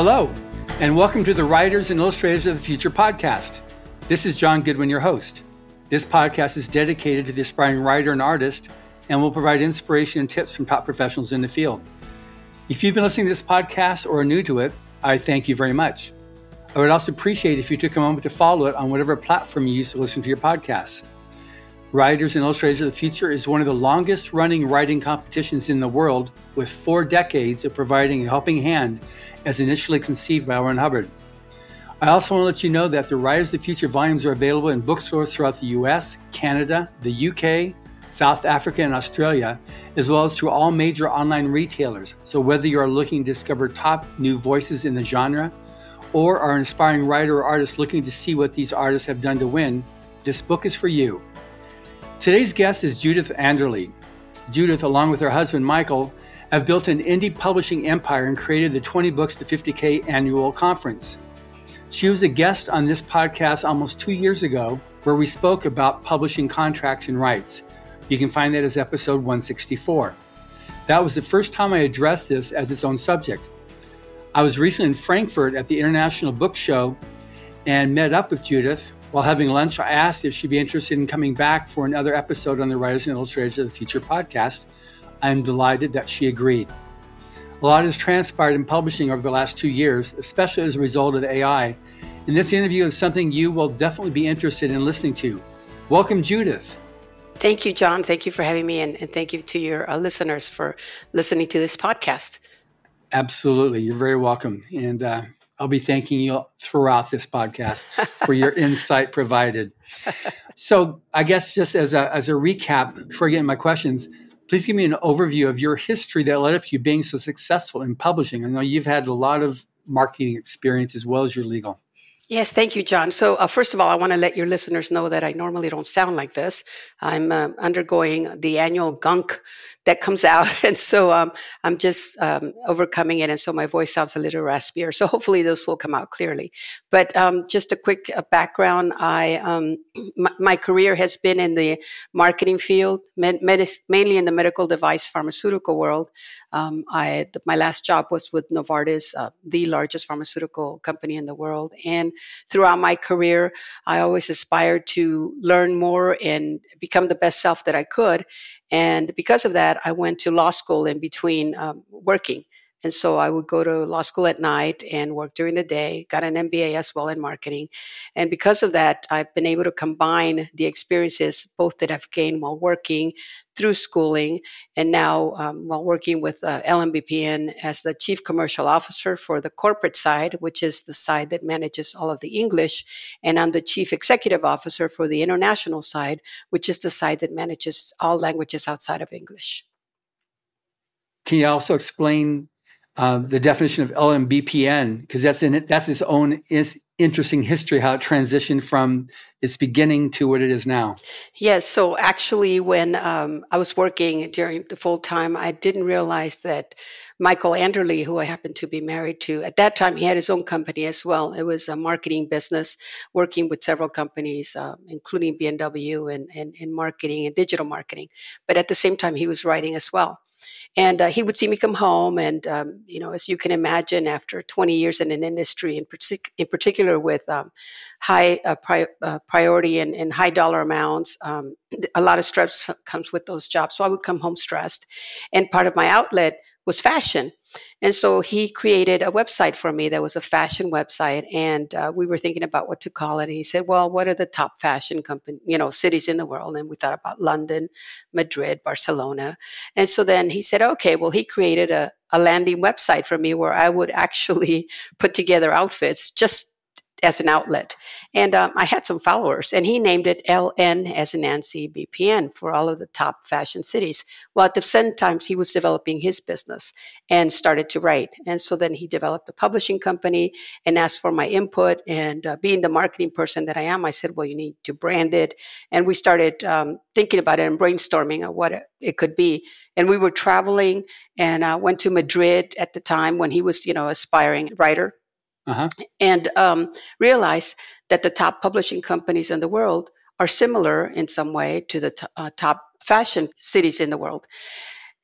Hello, and welcome to the Writers and Illustrators of the Future podcast. This is John Goodwin, your host. This podcast is dedicated to the aspiring writer and artist and will provide inspiration and tips from top professionals in the field. If you've been listening to this podcast or are new to it, I thank you very much. I would also appreciate if you took a moment to follow it on whatever platform you use to listen to your podcasts. Writers and Illustrators of the Future is one of the longest running writing competitions in the world, with four decades of providing a helping hand as initially conceived by L. Ron Hubbard. I also want to let you know that the Writers of the Future volumes are available in bookstores throughout the US, Canada, the UK, South Africa, and Australia, as well as through all major online retailers. So, whether you are looking to discover top new voices in the genre or are an inspiring writer or artist looking to see what these artists have done to win, this book is for you. Today's guest is Judith Anderle. Judith, along with her husband Michael, have built an indie publishing empire and created the 20 Books to 50K annual conference. She was a guest on this podcast almost two years ago, where we spoke about publishing contracts and rights. You can find that as episode 164. That was the first time I addressed this as its own subject. I was recently in Frankfurt at the International Book Show and met up with Judith, while having lunch, I asked if she'd be interested in coming back for another episode on the Writers and Illustrators of the Future podcast. I'm delighted that she agreed. A lot has transpired in publishing over the last two years, especially as a result of AI. And this interview is something you will definitely be interested in listening to. Welcome, Judith. Thank you, John. Thank you for having me, and, and thank you to your uh, listeners for listening to this podcast. Absolutely. You're very welcome. And uh, I'll be thanking you throughout this podcast for your insight provided. So, I guess just as a, as a recap, before I get into my questions, please give me an overview of your history that led up to you being so successful in publishing. I know you've had a lot of marketing experience as well as your legal. Yes, thank you, John. So, uh, first of all, I want to let your listeners know that I normally don't sound like this. I'm uh, undergoing the annual gunk that comes out. And so um, I'm just um, overcoming it. And so my voice sounds a little raspier. So hopefully those will come out clearly. But um, just a quick uh, background I, um, my, my, career has been in the marketing field, med- med- mainly in the medical device pharmaceutical world. Um, I, the, my last job was with Novartis, uh, the largest pharmaceutical company in the world. And throughout my career, I always aspired to learn more and become the best self that I could. And because of that, I went to law school in between um, working. And so I would go to law school at night and work during the day, got an MBA as well in marketing. And because of that, I've been able to combine the experiences both that I've gained while working through schooling and now um, while working with uh, LMBPN as the chief commercial officer for the corporate side, which is the side that manages all of the English. And I'm the chief executive officer for the international side, which is the side that manages all languages outside of English. Can you also explain the definition of LMBPN because that's in it, that's its own is interesting history how it transitioned from its beginning to what it is now. Yes. So actually, when um, I was working during the full time, I didn't realize that Michael Anderle, who I happened to be married to at that time, he had his own company as well. It was a marketing business, working with several companies, uh, including BMW and, and, and marketing and digital marketing. But at the same time, he was writing as well. And uh, he would see me come home, and um, you know, as you can imagine, after 20 years in an industry, in, partic- in particular with um, high uh, pri- uh, priority and, and, high dollar amounts, um, a lot of stress comes with those jobs. So I would come home stressed, and part of my outlet was fashion. And so he created a website for me that was a fashion website. And uh, we were thinking about what to call it. And he said, well, what are the top fashion company, you know, cities in the world? And we thought about London, Madrid, Barcelona. And so then he said, okay, well, he created a, a landing website for me where I would actually put together outfits just as an outlet. And um, I had some followers, and he named it LN as in Nancy BPN for all of the top fashion cities. Well, at the same time, he was developing his business and started to write. And so then he developed a publishing company and asked for my input. And uh, being the marketing person that I am, I said, well, you need to brand it. And we started um, thinking about it and brainstorming of what it could be. And we were traveling and uh, went to Madrid at the time when he was, you know, aspiring writer uh-huh. and um, realize that the top publishing companies in the world are similar in some way to the t- uh, top fashion cities in the world.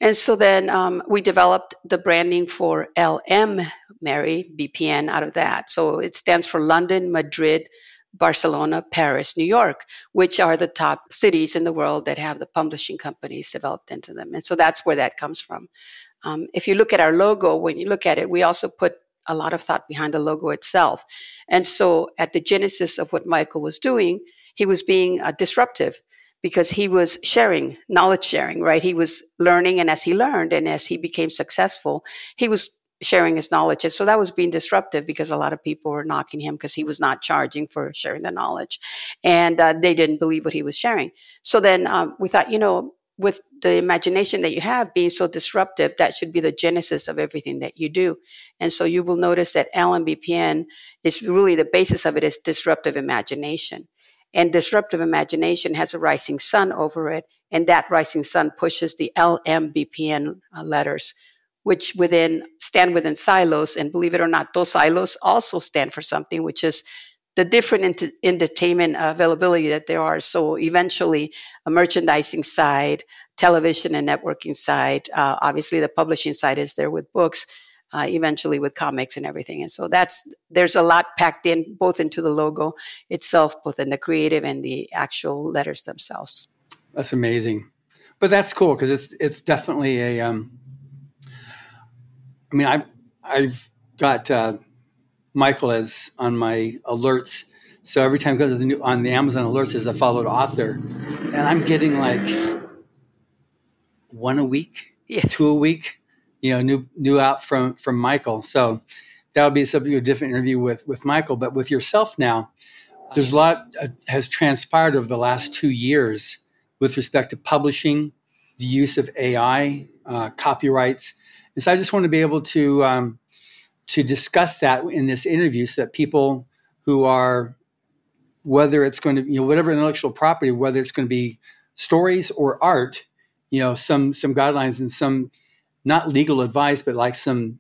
And so then um, we developed the branding for LM Mary BPN out of that. So it stands for London, Madrid, Barcelona, Paris, New York, which are the top cities in the world that have the publishing companies developed into them. And so that's where that comes from. Um, if you look at our logo, when you look at it, we also put a lot of thought behind the logo itself. And so at the genesis of what Michael was doing, he was being uh, disruptive because he was sharing, knowledge sharing, right? He was learning, and as he learned and as he became successful, he was sharing his knowledge. And so that was being disruptive because a lot of people were knocking him because he was not charging for sharing the knowledge. And uh, they didn't believe what he was sharing. So then um, we thought, you know, with the imagination that you have being so disruptive, that should be the genesis of everything that you do. And so you will notice that LMBPN is really the basis of it is disruptive imagination. And disruptive imagination has a rising sun over it. And that rising sun pushes the LMBPN uh, letters which within stand within silos. And believe it or not, those silos also stand for something, which is the different entertainment availability that there are. So eventually, a merchandising side, television and networking side. Uh, obviously, the publishing side is there with books. Uh, eventually with comics and everything and so that's there's a lot packed in both into the logo itself both in the creative and the actual letters themselves that's amazing but that's cool because it's it's definitely a um, I mean, I I've got uh, Michael as on my alerts. So every time goes on the Amazon alerts as a followed author, and I'm getting like one a week, yeah. two a week, you know, new new out from from Michael. So that would be of a different interview with with Michael. But with yourself now, there's a lot uh, has transpired over the last two years with respect to publishing, the use of AI, uh, copyrights and so I just want to be able to um, to discuss that in this interview so that people who are whether it's going to you know whatever intellectual property whether it's going to be stories or art you know some some guidelines and some not legal advice but like some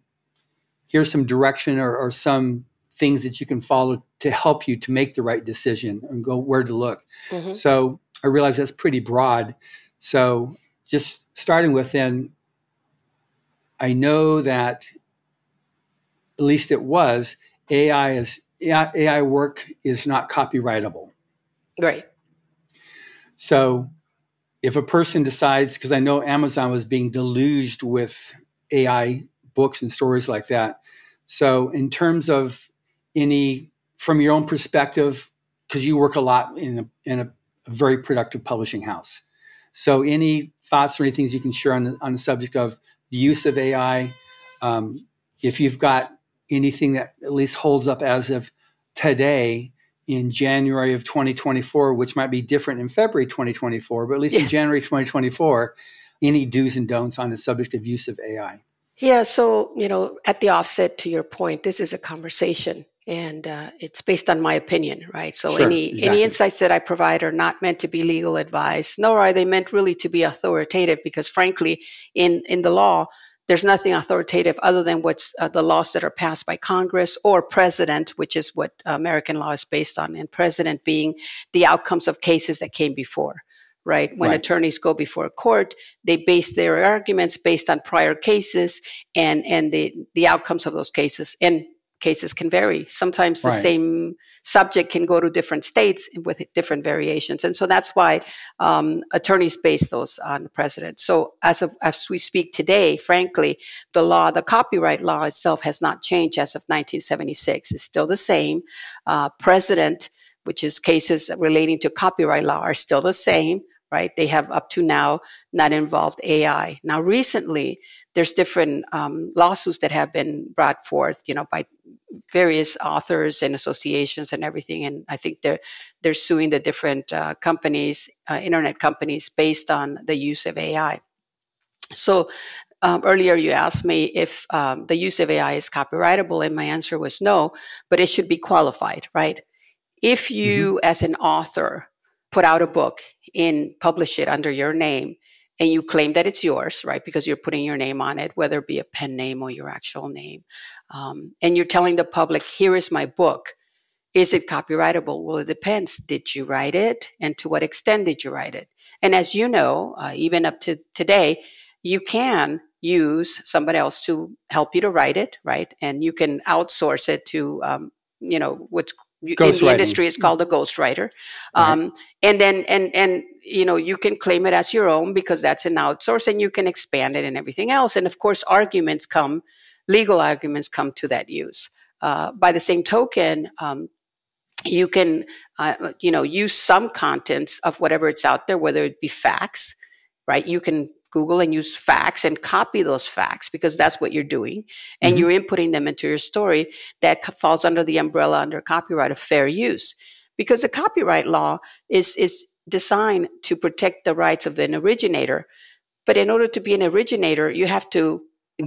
here's some direction or, or some things that you can follow to help you to make the right decision and go where to look mm-hmm. so i realize that's pretty broad so just starting with then I know that at least it was AI is AI work is not copyrightable. Right. So if a person decides, because I know Amazon was being deluged with AI books and stories like that. So in terms of any, from your own perspective, because you work a lot in a, in a, a, very productive publishing house. So any thoughts or any things you can share on the, on the subject of the use of AI. Um, if you've got anything that at least holds up as of today in January of 2024, which might be different in February 2024, but at least yes. in January 2024, any do's and don'ts on the subject of use of AI? Yeah, so, you know, at the offset to your point, this is a conversation and uh, it's based on my opinion right so sure, any exactly. any insights that i provide are not meant to be legal advice nor are they meant really to be authoritative because frankly in in the law there's nothing authoritative other than what's uh, the laws that are passed by congress or precedent which is what american law is based on and precedent being the outcomes of cases that came before right? When right. attorneys go before a court, they base their arguments based on prior cases and and the the outcomes of those cases. And cases can vary. Sometimes the right. same subject can go to different states with different variations, and so that's why um, attorneys base those on the precedent. So as of as we speak today, frankly, the law, the copyright law itself, has not changed as of 1976. It's still the same. Uh, precedent, which is cases relating to copyright law, are still the same. Right? They have up to now not involved AI. Now, recently, there's different um, lawsuits that have been brought forth, you know, by various authors and associations and everything. And I think they're they're suing the different uh, companies, uh, internet companies, based on the use of AI. So um, earlier you asked me if um, the use of AI is copyrightable, and my answer was no, but it should be qualified, right? If you, mm-hmm. as an author, put out a book and publish it under your name, and you claim that it's yours, right? Because you're putting your name on it, whether it be a pen name or your actual name. Um, and you're telling the public, here is my book. Is it copyrightable? Well, it depends. Did you write it? And to what extent did you write it? And as you know, uh, even up to today, you can use somebody else to help you to write it, right? And you can outsource it to, um, you know, what's in the industry it's called a ghostwriter. Um, right. and then and and you know you can claim it as your own because that's an outsource and you can expand it and everything else. And of course arguments come legal arguments come to that use. Uh, by the same token um, you can uh, you know use some contents of whatever it's out there whether it be facts right? You can google and use facts and copy those facts because that's what you're doing and mm-hmm. you're inputting them into your story that falls under the umbrella under copyright of fair use because the copyright law is is designed to protect the rights of an originator but in order to be an originator you have to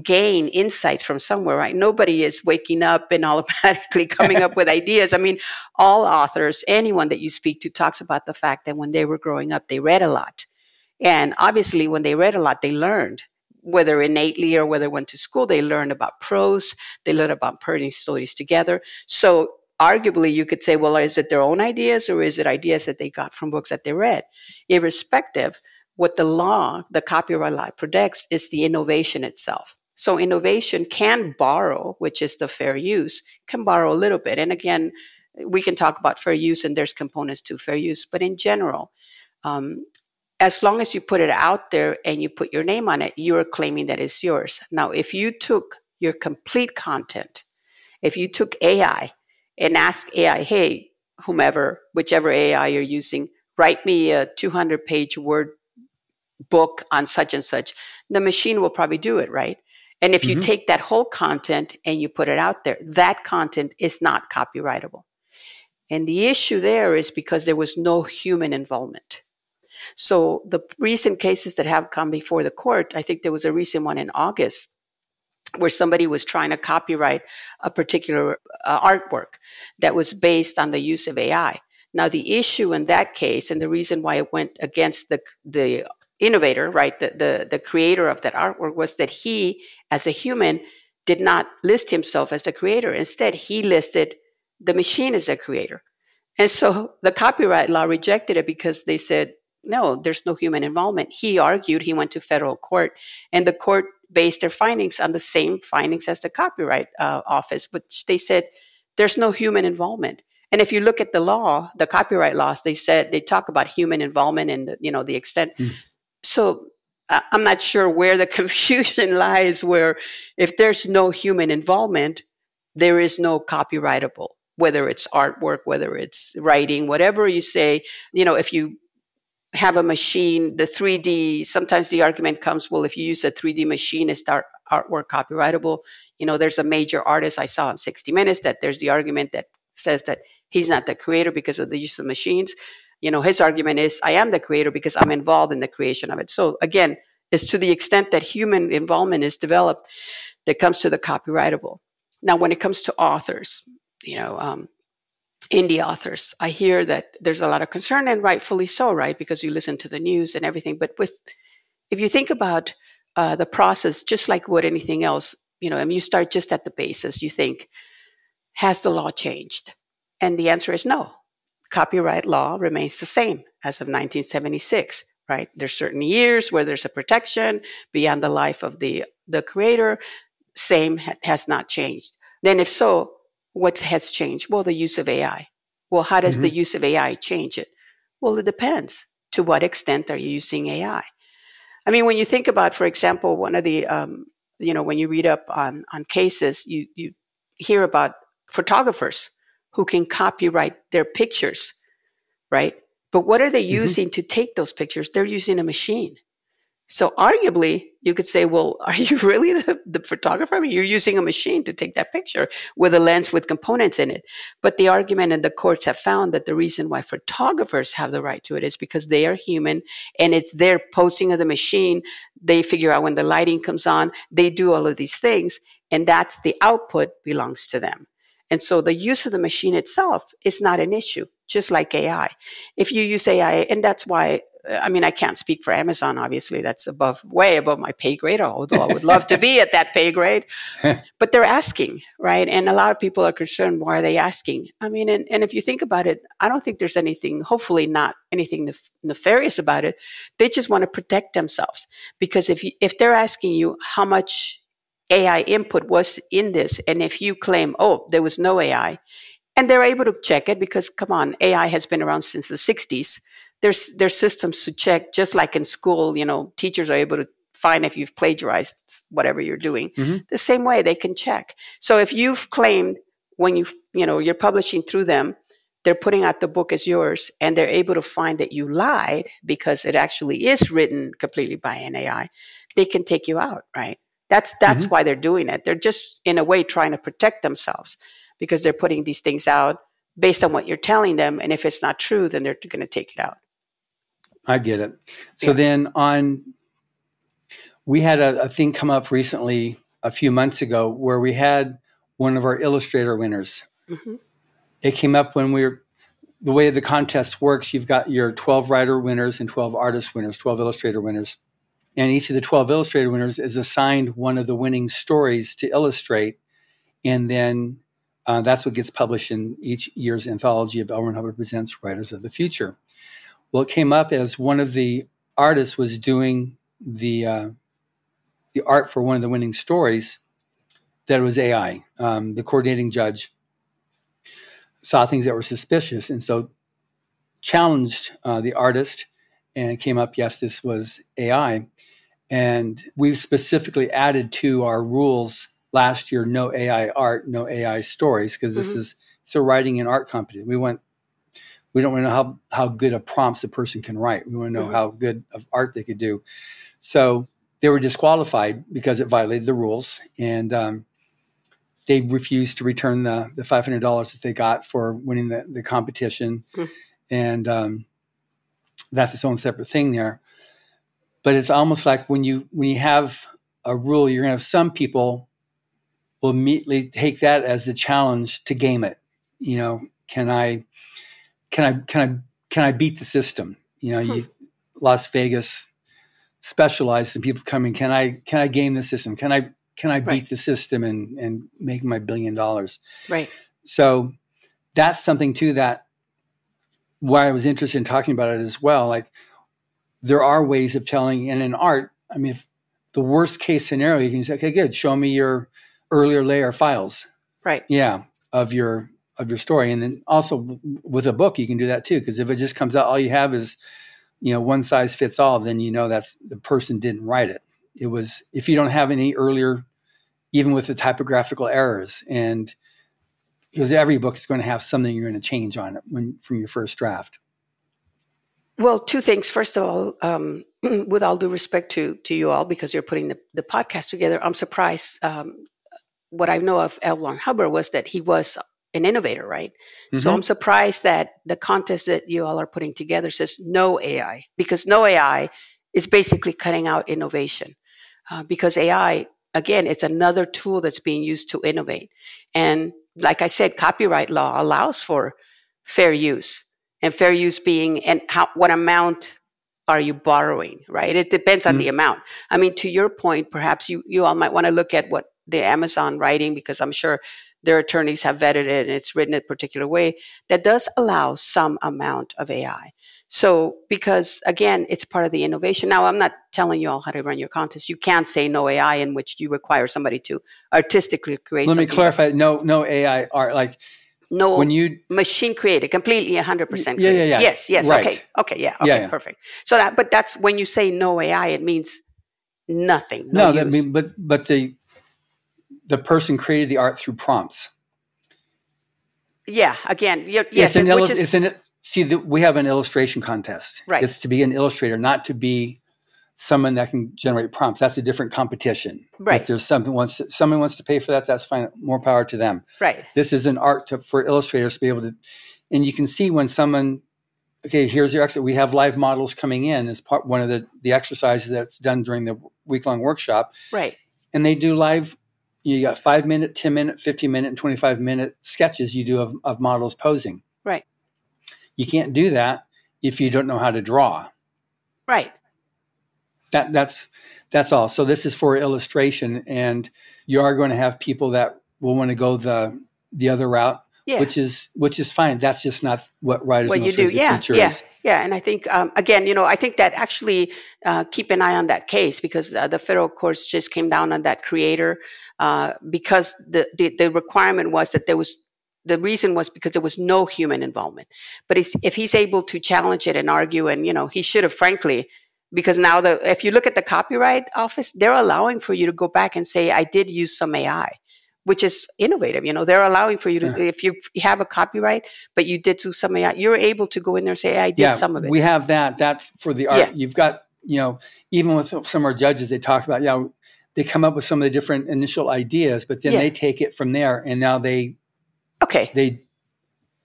gain insights from somewhere, right? Nobody is waking up and automatically coming up with ideas. I mean, all authors, anyone that you speak to talks about the fact that when they were growing up, they read a lot. And obviously, when they read a lot, they learned, whether innately or whether went to school, they learned about prose, they learned about putting stories together. So, arguably, you could say, well, is it their own ideas or is it ideas that they got from books that they read? Irrespective, what the law, the copyright law protects is the innovation itself. So innovation can borrow, which is the fair use, can borrow a little bit. And again, we can talk about fair use and there's components to fair use, but in general, um, as long as you put it out there and you put your name on it, you're claiming that it's yours. Now, if you took your complete content, if you took AI and asked AI, hey, whomever, whichever AI you're using, write me a 200 page word book on such and such, the machine will probably do it, right? And if you mm-hmm. take that whole content and you put it out there, that content is not copyrightable. And the issue there is because there was no human involvement. So the recent cases that have come before the court, I think there was a recent one in August where somebody was trying to copyright a particular uh, artwork that was based on the use of AI. Now, the issue in that case, and the reason why it went against the the innovator, right, the, the, the creator of that artwork was that he, as a human, did not list himself as the creator. Instead, he listed the machine as the creator. And so the copyright law rejected it because they said, no, there's no human involvement. He argued, he went to federal court, and the court based their findings on the same findings as the copyright uh, office, which they said there's no human involvement. And if you look at the law, the copyright laws, they said they talk about human involvement and the, you know the extent. Mm so I'm not sure where the confusion lies, where if there's no human involvement, there is no copyrightable, whether it's artwork, whether it's writing, whatever you say. You know, if you have a machine, the 3D, sometimes the argument comes, well, if you use a 3D machine, is art, artwork copyrightable? You know, there's a major artist I saw in 60 Minutes that there's the argument that says that he's not the creator because of the use of machines. You know his argument is i am the creator because i'm involved in the creation of it. So again it's to the extent that human involvement is developed that comes to the copyrightable. Now when it comes to authors you know um, indie authors. I hear that there's a lot of concern and rightfully so right? Because you listen to the news and everything. But with if you think about uh, the process just like with anything else you know mean, you start just at the basis. You think has the law changed? And the answer is no. Copyright law remains the same as of 1976 right? There's certain years where there's a protection beyond the life of the the creator. Same ha- has not changed. Then if so what has changed well the use of ai well how does mm-hmm. the use of ai change it well it depends to what extent are you using ai i mean when you think about for example one of the um, you know when you read up on on cases you you hear about photographers who can copyright their pictures, right? But what are they mm-hmm. using to take those pictures? They're using a machine. So arguably, you could say, well, are you really the, the photographer? I mean, you're using a machine to take that picture with a lens with components in it. But the argument and the courts have found that the reason why photographers have the right to it is because they are human and it's their posting of the machine. They figure out when the lighting comes on, they do all of these things, and that's the output belongs to them. And so the use of the machine itself is not an issue, just like AI. If you use AI, and that's why I mean, I can't speak for Amazon. Obviously, that's above, way above my pay grade. Although I would love to be at that pay grade, but they're asking, right? And a lot of people are concerned. Why are they asking? I mean, and, and if you think about it, I don't think there's anything. Hopefully, not anything nef- nefarious about it. They just want to protect themselves because if you, if they're asking you how much AI input was in this, and if you claim, oh, there was no AI, and they're able to check it because come on ai has been around since the 60s there's there's systems to check just like in school you know teachers are able to find if you've plagiarized whatever you're doing mm-hmm. the same way they can check so if you've claimed when you you know you're publishing through them they're putting out the book as yours and they're able to find that you lied because it actually is written completely by an ai they can take you out right that's that's mm-hmm. why they're doing it they're just in a way trying to protect themselves because they're putting these things out based on what you're telling them. And if it's not true, then they're going to take it out. I get it. So yeah. then on, we had a, a, thing come up recently a few months ago where we had one of our illustrator winners. Mm-hmm. It came up when we were, the way the contest works, you've got your 12 writer winners and 12 artist winners, 12 illustrator winners. And each of the 12 illustrator winners is assigned one of the winning stories to illustrate. And then uh, that's what gets published in each year's anthology of L. Hubbard Presents Writers of the Future. Well, it came up as one of the artists was doing the uh, the art for one of the winning stories that was AI. Um, the coordinating judge saw things that were suspicious, and so challenged uh, the artist, and it came up, yes, this was AI. And we've specifically added to our rules last year no AI art, no AI stories because this mm-hmm. is it's a writing and art company. We want we don't want to know how how good of prompts a person can write. We want to know mm-hmm. how good of art they could do. So they were disqualified because it violated the rules, and um, they refused to return the the five hundred dollars that they got for winning the the competition, mm-hmm. and um, that's its own separate thing there. But it's almost like when you when you have a rule, you're going to have some people will immediately take that as the challenge to game it. You know, can I, can I, can I, can I beat the system? You know, hmm. you, Las Vegas specialized in people coming. Can I, can I game the system? Can I, can I beat the system and and make my billion dollars? Right. So that's something too that why I was interested in talking about it as well. Like there are ways of telling, and in art, I mean, if the worst case scenario, you can say, okay, good, show me your earlier layer files. Right. Yeah, of your of your story, and then also with a book you can do that too. Because if it just comes out, all you have is you know one size fits all, then you know that's the person didn't write it. It was if you don't have any earlier, even with the typographical errors, and because every book is going to have something you're going to change on it when from your first draft. Well, two things. First of all, um, with all due respect to to you all, because you're putting the, the podcast together, I'm surprised um, what I know of. Ron Hubbard was that he was an innovator, right? Mm-hmm. So I'm surprised that the contest that you all are putting together says no AI, because no AI is basically cutting out innovation. Uh, because AI, again, it's another tool that's being used to innovate. And like I said, copyright law allows for fair use, and fair use being and how what amount are you borrowing, right? It depends on mm-hmm. the amount. I mean, to your point, perhaps you you all might want to look at what the Amazon writing because I'm sure their attorneys have vetted it and it's written a particular way that does allow some amount of AI. So, because again, it's part of the innovation. Now, I'm not telling you all how to run your contest. You can't say no AI in which you require somebody to artistically create. Let me clarify. No, no AI art like no when you machine created completely 100% yeah yeah yeah yes yes right. okay okay yeah okay yeah, yeah. perfect so that but that's when you say no ai it means nothing no, no that mean but but the the person created the art through prompts. Yeah, again, yes, it's an, illu- is, it's an see the, we have an illustration contest. Right. It's to be an illustrator, not to be someone that can generate prompts. That's a different competition. Right. If there's something wants to, someone wants to pay for that, that's fine. More power to them. Right. This is an art to, for illustrators to be able to, and you can see when someone, okay, here's your exit. We have live models coming in as part one of the the exercises that's done during the week long workshop. Right. And they do live you got five minute, 10 minute, 15 minute, and 25 minute sketches you do of, of models posing. Right. You can't do that if you don't know how to draw. Right. That that's that's all. So this is for illustration, and you are going to have people that will want to go the the other route, yeah. which is which is fine. That's just not what writers what you do. Yeah, yeah, is. yeah. And I think um, again, you know, I think that actually uh, keep an eye on that case because uh, the federal courts just came down on that creator uh, because the, the the requirement was that there was the reason was because there was no human involvement. But if he's able to challenge it and argue, and you know, he should have, frankly, because now the if you look at the copyright office, they're allowing for you to go back and say, I did use some AI, which is innovative. You know, they're allowing for you to yeah. if you have a copyright, but you did do some AI, uh, you're able to go in there and say, I did yeah, some of it. We have that. That's for the art. Yeah. You've got, you know, even with some of our judges, they talk about, yeah, they come up with some of the different initial ideas, but then they take it from there and now they Okay. They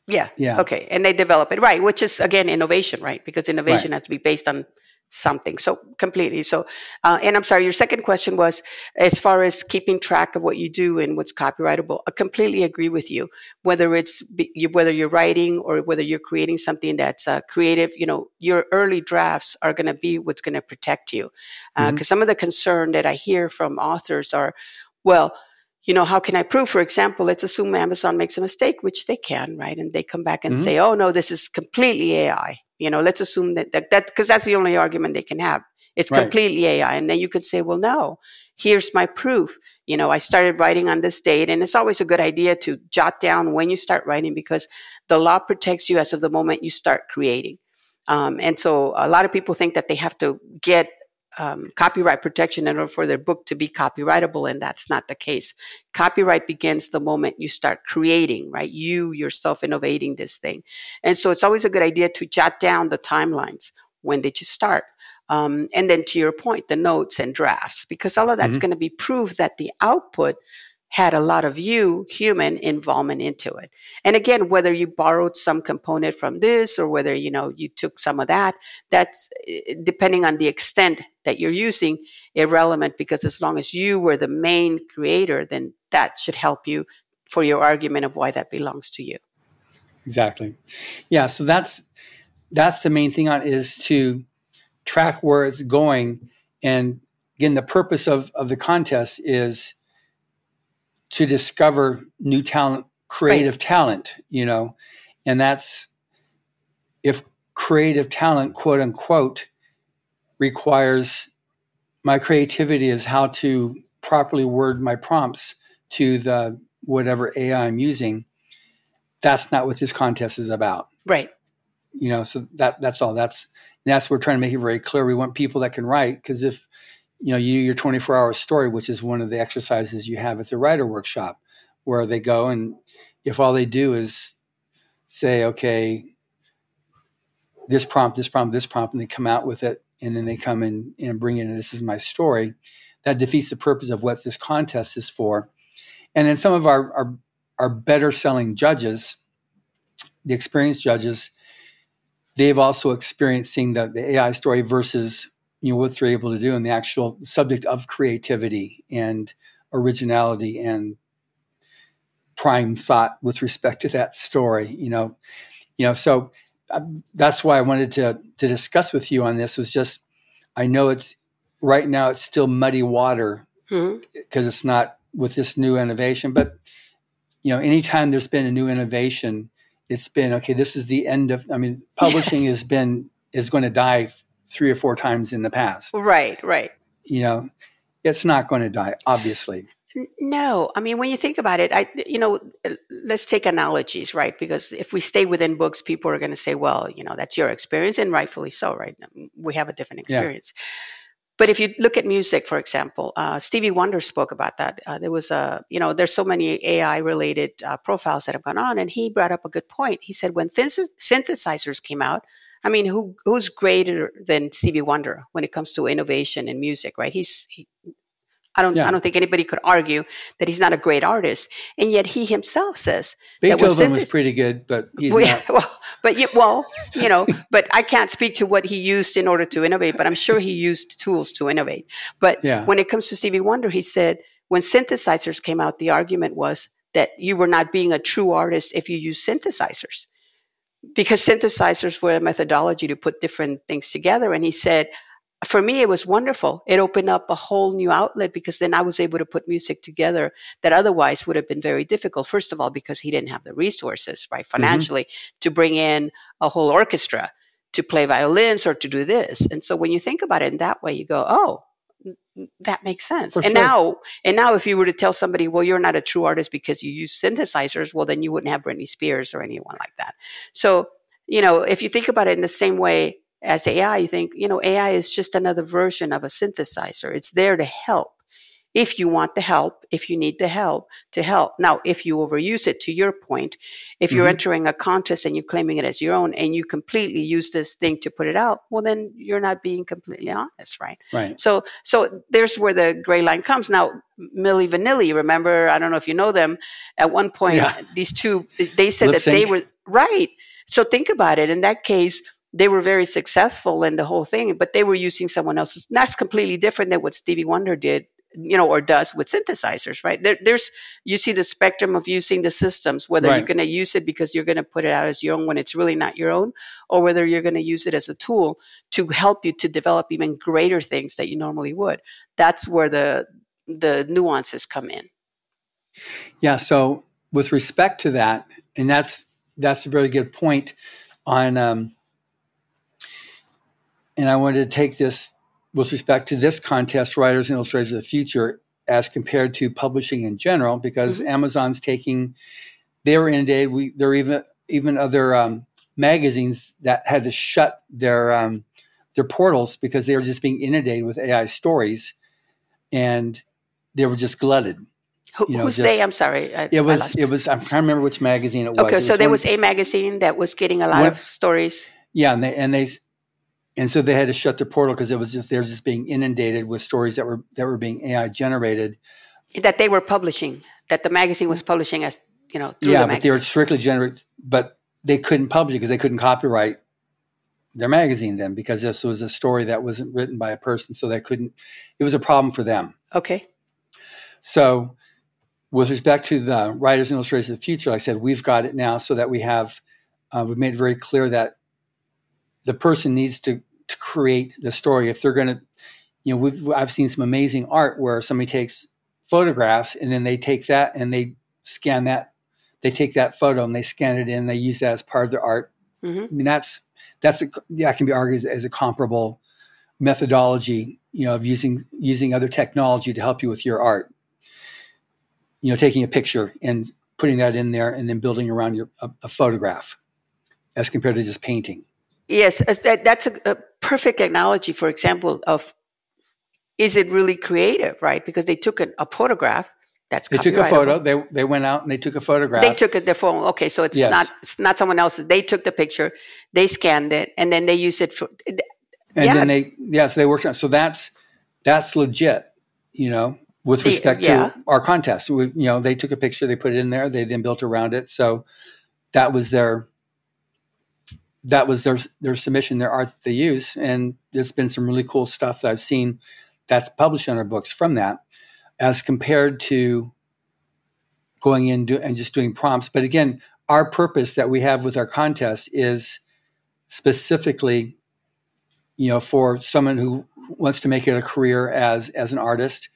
yeah. Yeah. Okay. And they develop it. Right. Which is again innovation, right? Because innovation right. has to be based on something. So completely. So, uh, and I'm sorry, your second question was as far as keeping track of what you do and what's copyrightable. I completely agree with you. Whether it's whether you're writing or whether you're creating something that's uh, creative, you know, your early drafts are going to be what's going to protect you. Because uh, mm-hmm. some of the concern that I hear from authors are, well you know, how can I prove? For example, let's assume Amazon makes a mistake, which they can, right? And they come back and mm-hmm. say, "Oh no, this is completely AI." You know, let's assume that that because that's the only argument they can have. It's right. completely AI, and then you could say, "Well, no, here's my proof." You know, I started writing on this date, and it's always a good idea to jot down when you start writing because the law protects you as of the moment you start creating. Um, and so, a lot of people think that they have to get um, copyright protection in order for their book to be copyrightable, and that's not the case. Copyright begins the moment you start creating, right? You yourself innovating this thing. And so it's always a good idea to jot down the timelines. When did you start? Um, and then to your point, the notes and drafts, because all of that's mm-hmm. going to be proof that the output had a lot of you human involvement into it. And again whether you borrowed some component from this or whether you know you took some of that that's eh, depending on the extent that you're using irrelevant because as long as you were the main creator then that should help you for your argument of why that belongs to you. Exactly. Yeah so that's that's the main thing on is to track where it's going and again the purpose of of the contest is to discover new talent, creative right. talent, you know, and that's if creative talent, quote unquote, requires my creativity is how to properly word my prompts to the whatever AI I'm using. That's not what this contest is about. Right. You know, so that that's all. That's that's we're trying to make it very clear. We want people that can write because if you know, you your 24 hour story, which is one of the exercises you have at the writer workshop, where they go and if all they do is say, okay, this prompt, this prompt, this prompt, and they come out with it, and then they come in and bring in, this is my story, that defeats the purpose of what this contest is for. And then some of our, our, our better selling judges, the experienced judges, they've also experienced seeing the, the AI story versus you know what they're able to do in the actual subject of creativity and originality and prime thought with respect to that story you know you know so uh, that's why i wanted to to discuss with you on this was just i know it's right now it's still muddy water because mm-hmm. it's not with this new innovation but you know anytime there's been a new innovation it's been okay this is the end of i mean publishing yes. has been is going to die three or four times in the past. Right, right. You know, it's not going to die, obviously. No, I mean when you think about it, I you know, let's take analogies, right? Because if we stay within books, people are going to say, "Well, you know, that's your experience," and rightfully so, right? We have a different experience. Yeah. But if you look at music, for example, uh, Stevie Wonder spoke about that. Uh, there was a, you know, there's so many AI related uh, profiles that have gone on, and he brought up a good point. He said when synthesizers came out, I mean, who who's greater than Stevie Wonder when it comes to innovation in music, right? He's he, I don't yeah. I don't think anybody could argue that he's not a great artist, and yet he himself says Beethoven was pretty good, but he's well, not. Well, but you, well, you know, but I can't speak to what he used in order to innovate, but I'm sure he used tools to innovate. But yeah. when it comes to Stevie Wonder, he said when synthesizers came out, the argument was that you were not being a true artist if you use synthesizers. Because synthesizers were a methodology to put different things together. And he said, for me, it was wonderful. It opened up a whole new outlet because then I was able to put music together that otherwise would have been very difficult. First of all, because he didn't have the resources, right, mm-hmm. financially mm-hmm. to bring in a whole orchestra to play violins or to do this. And so when you think about it in that way, you go, oh, that makes sense. For and sure. now, and now, if you were to tell somebody, well, you're not a true artist because you use synthesizers, well, then you wouldn't have Britney Spears or anyone like that. So, you know, if you think about it in the same way as AI, you think, you know, AI is just another version of a synthesizer. It's there to help if you want the help, if you need the help to help. Now, if you overuse it, to your point, if you're mm-hmm. entering a contest and you're claiming it as your own and you completely use this thing to put it out, well, then you're not being completely honest, right? Right. So, so there's where the gray line comes. Now, Milli Vanilli, remember, I don't know if you know them, at one point, yeah. these two, they said Lip that sync. they were, right. So think about it. In that case, they were very successful in the whole thing, but they were using someone else's. That's completely different than what Stevie Wonder did you know, or does with synthesizers, right? There, there's you see the spectrum of using the systems, whether right. you're going to use it because you're going to put it out as your own when it's really not your own, or whether you're going to use it as a tool to help you to develop even greater things that you normally would. That's where the the nuances come in. Yeah. So with respect to that, and that's that's a very good point on. Um, and I wanted to take this with respect to this contest, Writers and Illustrators of the Future, as compared to publishing in general, because mm-hmm. Amazon's taking, they were inundated. We, there are even even other um, magazines that had to shut their um, their portals because they were just being inundated with AI stories, and they were just glutted. Who, you know, who's just, they? I'm sorry. I, it was. It was. I'm trying to remember which magazine it was. Okay, it so was there was a magazine that was getting a lot one, of stories. Yeah, and they and they and so they had to shut the portal because it was just they're just being inundated with stories that were that were being AI generated. That they were publishing, that the magazine was publishing as you know. yeah, the but they were strictly generated, but they couldn't publish it because they couldn't copyright their magazine then because this was a story that wasn't written by a person, so they couldn't. It was a problem for them. Okay. So, with respect to the writers and illustrators of the future, like I said, we've got it now so that we have. Uh, we've made very clear that the person needs to to create the story. If they're going to, you know, we've, I've seen some amazing art where somebody takes photographs and then they take that and they scan that, they take that photo and they scan it in. They use that as part of their art. Mm-hmm. I mean, that's that's a, that can be argued as a comparable methodology, you know, of using using other technology to help you with your art. You know, taking a picture and putting that in there and then building around your a, a photograph, as compared to just painting. Yes, uh, that's a, a perfect analogy, for example, of is it really creative, right? Because they took a, a photograph. That's they took a photo. They they went out and they took a photograph. They took it their phone. Okay, so it's yes. not it's not someone else's. They took the picture, they scanned it, and then they used it for. And yeah. then they yeah, so they worked on. So that's that's legit, you know, with respect yeah. to our contest. We, you know, they took a picture, they put it in there, they then built around it. So that was their that was their their submission, their art that they use, and there's been some really cool stuff that I've seen that's published in our books from that, as compared to going in do, and just doing prompts. But again, our purpose that we have with our contest is specifically, you know, for someone who wants to make it a career as as an artist.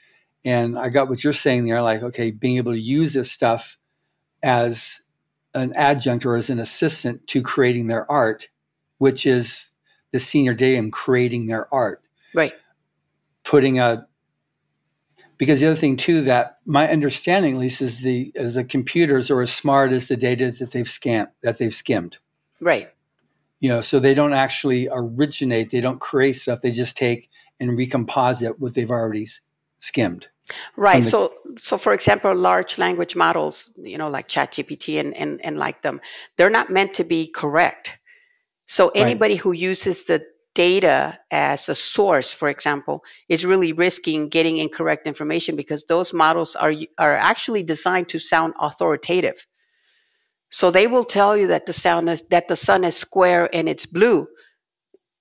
And I got what you're saying there, like okay, being able to use this stuff as an adjunct or as an assistant to creating their art, which is the senior day in creating their art. Right. Putting a because the other thing too that my understanding at least is the is the computers are as smart as the data that they've scanned that they've skimmed. Right. You know, so they don't actually originate, they don't create stuff, they just take and recomposite what they've already skimmed. Right. The- so, so for example, large language models, you know, like ChatGPT and, and, and like them, they're not meant to be correct. So anybody right. who uses the data as a source, for example, is really risking getting incorrect information because those models are are actually designed to sound authoritative. So they will tell you that the sound is that the sun is square and it's blue,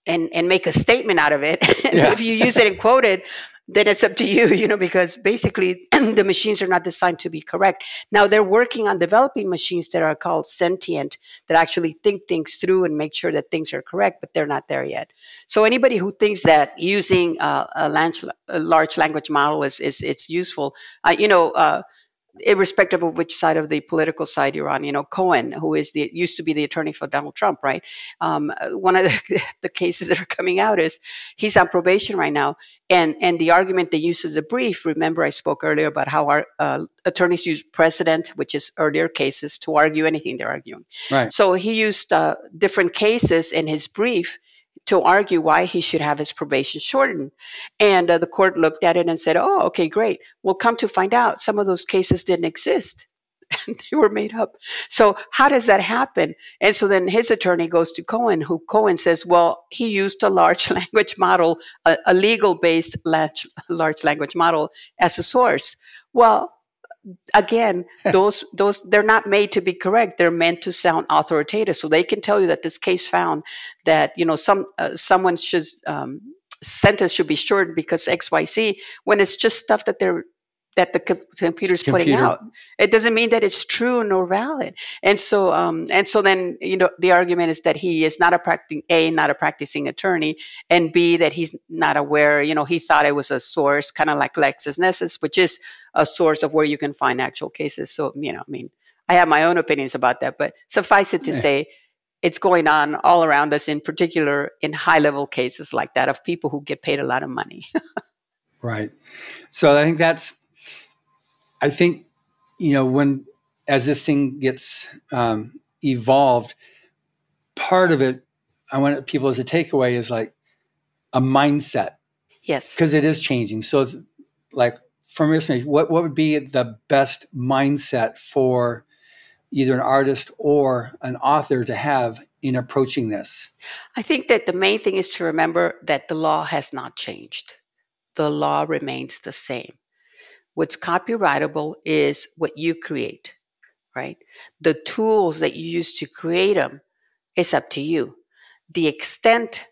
and and make a statement out of it. Yeah. if you use it and quote it, then it's up to you, you know, because basically the machines are not designed to be correct. Now they're working on developing machines that are called sentient, that actually think things through and make sure that things are correct, but they're not there yet. So anybody who thinks that using uh, a, large, language model is is it's useful, uh, you know. Uh, irrespective of which side of the political side you're on. You know, Cohen, who is the used to be the attorney for Donald Trump, right? Um, one of the, the, cases that are coming out is he's on probation right now, and and the argument they use as a brief. Remember, I spoke earlier about how our uh, attorneys use precedent, which is earlier cases, to argue anything they're arguing. Right. So he used uh, different cases in his brief to argue why he should have his probation shortened. And uh, the court looked at it and said, oh, okay, great. Well, come to find out, some of those cases didn't exist. they were made up. So how does that happen? And so then his attorney goes to Cohen, who Cohen says, well, he used a large language model, a, a legal based large, large language model as a source. Well, again those those they're not made to be correct. They're meant to sound authoritative. So they can tell you that this case found that you know some uh, someone should um, sentence should be shortened because xyz when it's just stuff that they're that the co- computer's Computer. putting out. It doesn't mean that it's true nor valid. And so, um, and so then, you know, the argument is that he is not a practicing, A, not a practicing attorney, and B, that he's not aware, you know, he thought it was a source, kind of like LexisNexis, which is a source of where you can find actual cases. So, you know, I mean, I have my own opinions about that, but suffice it to yeah. say, it's going on all around us, in particular in high level cases like that of people who get paid a lot of money. right. So I think that's I think, you know, when as this thing gets um, evolved, part of it, I want people as a takeaway is like a mindset. Yes. Because it is changing. So, like, from your what, what would be the best mindset for either an artist or an author to have in approaching this? I think that the main thing is to remember that the law has not changed. The law remains the same. What's copyrightable is what you create, right? The tools that you use to create them is up to you. The extent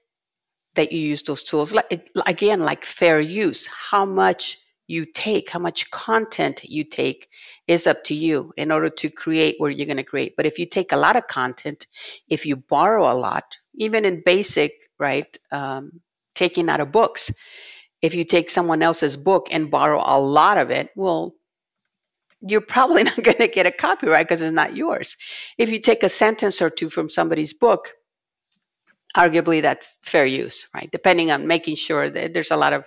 that you use those tools, like, again, like fair use, how much you take, how much content you take is up to you in order to create what you're going to create. But if you take a lot of content, if you borrow a lot, even in basic, right, um, taking out of books, if you take someone else's book and borrow a lot of it, well, you're probably not going to get a copyright because it's not yours. If you take a sentence or two from somebody's book, arguably that's fair use, right? Depending on making sure that there's a lot of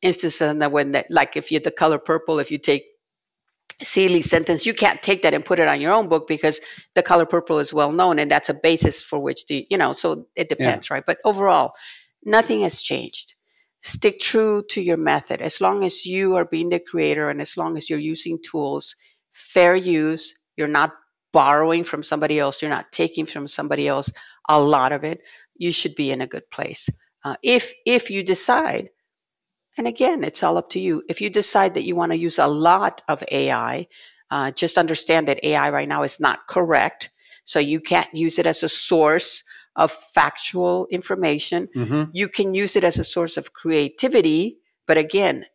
instances in that when that, like if you're the color purple, if you take Celie's sentence, you can't take that and put it on your own book because the color purple is well known and that's a basis for which the, you know, so it depends, yeah. right? But overall, nothing has changed stick true to your method. As long as you are being the creator and as long as you're using tools, fair use, you're not borrowing from somebody else, you're not taking from somebody else a lot of it, you should be in a good place. Uh, if if you decide, and again, it's all up to you. If you decide that you want to use a lot of AI, uh, just understand that AI right now is not correct. So you can't use it as a source of factual information. Mm-hmm. You can use it as a source of creativity, but again,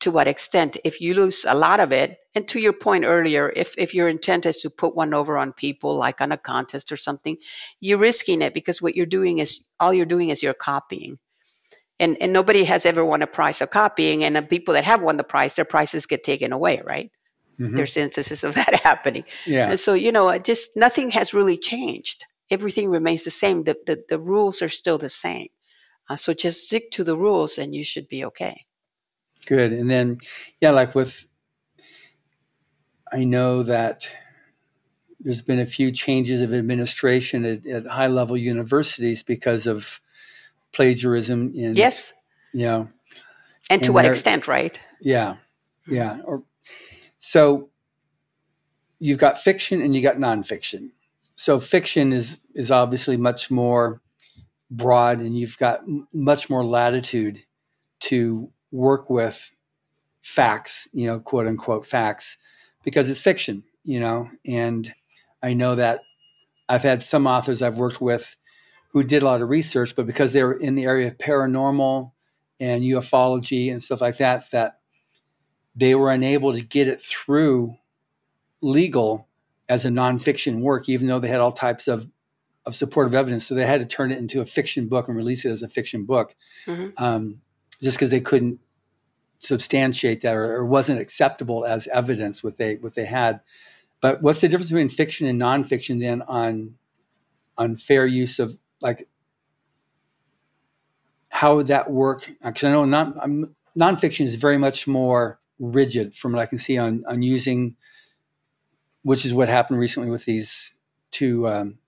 to what extent? If you lose a lot of it, and to your point earlier, if, if your intent is to put one over on people, like on a contest or something, you're risking it because what you're doing is all you're doing is you're copying. And, and nobody has ever won a prize of copying. And the people that have won the prize, their prizes get taken away, right? Mm-hmm. There's instances of that happening. Yeah. And so, you know, just nothing has really changed everything remains the same. The, the, the rules are still the same. Uh, so just stick to the rules and you should be okay. Good. And then, yeah, like with, I know that there's been a few changes of administration at, at high level universities because of plagiarism in yes you know and to what extent right yeah yeah or so you've got fiction and you got nonfiction so fiction is is obviously much more broad and you've got much more latitude to work with facts you know quote unquote facts because it's fiction you know and i know that i've had some authors i've worked with who did a lot of research but because they were in the area of paranormal and ufology and stuff like that that they were unable to get it through legal as a nonfiction work, even though they had all types of of supportive evidence. So they had to turn it into a fiction book and release it as a fiction book, mm-hmm. um, just because they couldn't substantiate that or, or, wasn't acceptable as evidence what they what they had. But what's the difference between fiction and nonfiction then on on fair use of like how would that work? Because I know non, nonfiction is very much more rigid from what I can see on on using, which is what happened recently with these two um,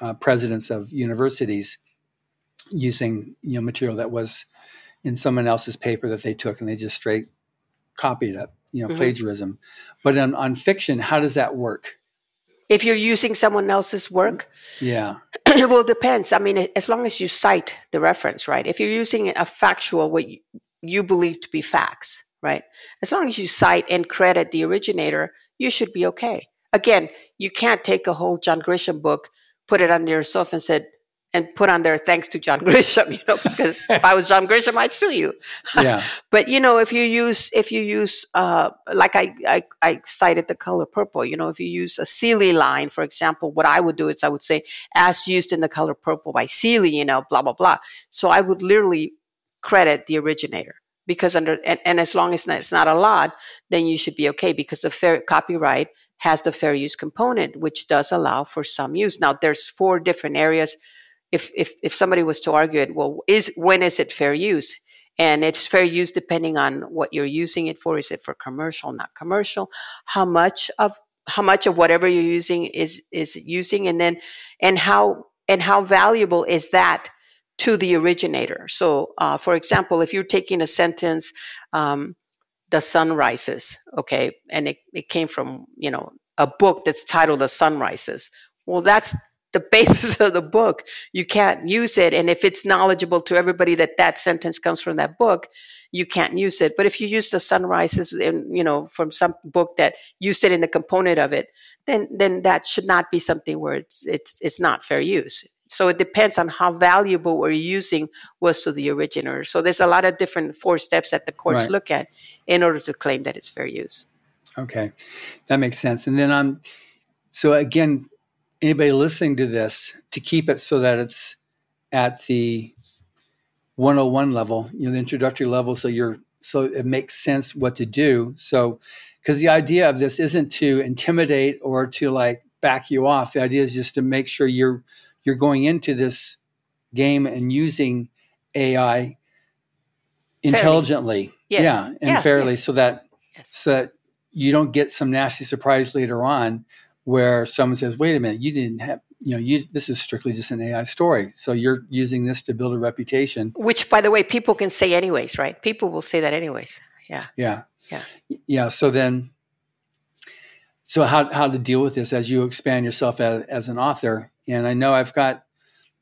uh, presidents of universities using you know material that was in someone else's paper that they took and they just straight copied it you know mm-hmm. plagiarism. But on, on fiction how does that work? If you're using someone else's work yeah. well it depends. I mean as long as you cite the reference right? If you're using a factual what you believe to be facts right? As long as you cite and credit the originator you should be okay again you can't take a whole john grisham book put it under yourself and said, and put on there thanks to John Grisham, you know, because if I was John Grisham, I'd sue you. Yeah. but you know, if you use if you use uh, like I, I I cited the color purple, you know, if you use a Celie line, for example, what I would do is I would say as used in the color purple by Celie, you know, blah blah blah. So I would literally credit the originator because under and, and as long as it's not a lot, then you should be okay because the fair copyright has the fair use component, which does allow for some use. Now, there's four different areas. If, if, if somebody was to argue it, well, is when is it fair use? And it's fair use depending on what you're using it for. Is it for commercial, not commercial? How much of how much of whatever you're using is is using, and then and how and how valuable is that to the originator? So, uh, for example, if you're taking a sentence, um, the sun rises okay and it, it came from you know a book that's titled the sun rises well that's the basis of the book. You can't use it and if it's knowledgeable to everybody that that sentence comes from that book you can't use it. But if you use the sun rises in, you know from some book that used it in the component of it then then that should not be something where it's it's it's not fair use so it depends on how valuable we're using was to the originator. So there's a lot of different four steps that the courts right. look at in order to claim that it's fair use. Okay, that makes sense. And then I'm um, so again, anybody listening to this to keep it so that it's at the 101 level, you know, the introductory level, so you're so it makes sense what to do. So because the idea of this isn't to intimidate or to like back you off. The idea is just to make sure you're you're going into this game and using AI intelligently, yes. yeah, and yeah, fairly, yes. so that yes. so that you don't get some nasty surprise later on where someone says, "Wait a minute, you didn't have." You know, you, this is strictly just an AI story. So you're using this to build a reputation. Which, by the way, people can say anyways, right? People will say that anyways. Yeah. Yeah. Yeah. Yeah. So then, so how how to deal with this as you expand yourself as, as an author? And I know I've got,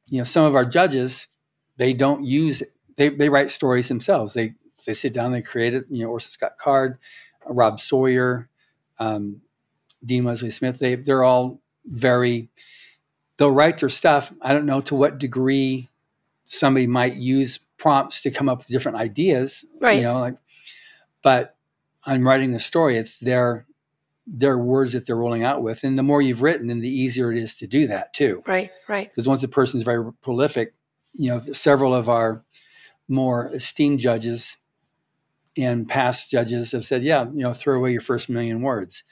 you know, some of our judges, they don't use they they write stories themselves. They they sit down, they create it. You know, Orson Scott Card, Rob Sawyer, um, Dean Wesley Smith. They they're all very. They'll write their stuff. I don't know to what degree somebody might use prompts to come up with different ideas. Right. You know, like, but I'm writing the story. It's their their words that they're rolling out with. And the more you've written, then the easier it is to do that too. Right, right. Because once a person is very prolific, you know, several of our more esteemed judges and past judges have said, yeah, you know, throw away your first million words,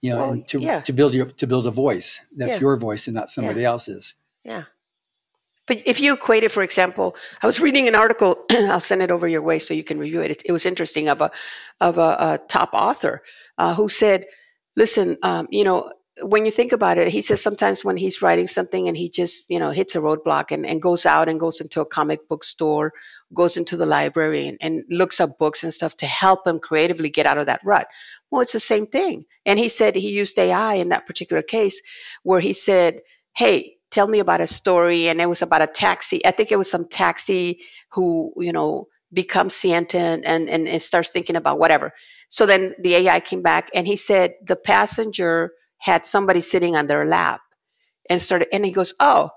you know, well, to, yeah. to build your, to build a voice that's yeah. your voice and not somebody yeah. else's. Yeah. But if you equate it, for example, I was reading an article. I'll send it over your way so you can review it. It, it was interesting of a of a, a top author uh, who said listen, um, you know, when you think about it, he says sometimes when he's writing something and he just, you know, hits a roadblock and, and goes out and goes into a comic book store, goes into the library and, and looks up books and stuff to help him creatively get out of that rut. Well, it's the same thing. And he said he used AI in that particular case where he said, Hey, tell me about a story. And it was about a taxi. I think it was some taxi who, you know, becomes sentient and, and, and starts thinking about whatever. So then the AI came back and he said the passenger had somebody sitting on their lap and started, and he goes, Oh,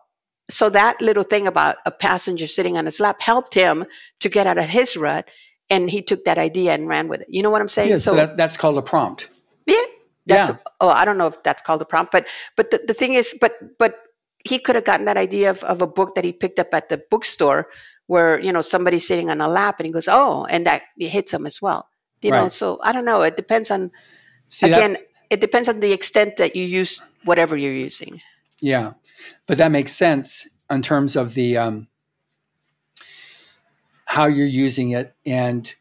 so that little thing about a passenger sitting on his lap helped him to get out of his rut and he took that idea and ran with it. You know what i'm saying? Yeah, so, so that, that's called a prompt. Yeah. That's yeah. A, oh i don't know if that's called a prompt but but the, the thing is but but he could have gotten that idea of, of a book that he picked up at the bookstore where you know somebody's sitting on a lap and he goes oh and that it hits him as well you right. know so i don't know it depends on See, again that, it depends on the extent that you use whatever you're using yeah but that makes sense in terms of the um, how you're using it and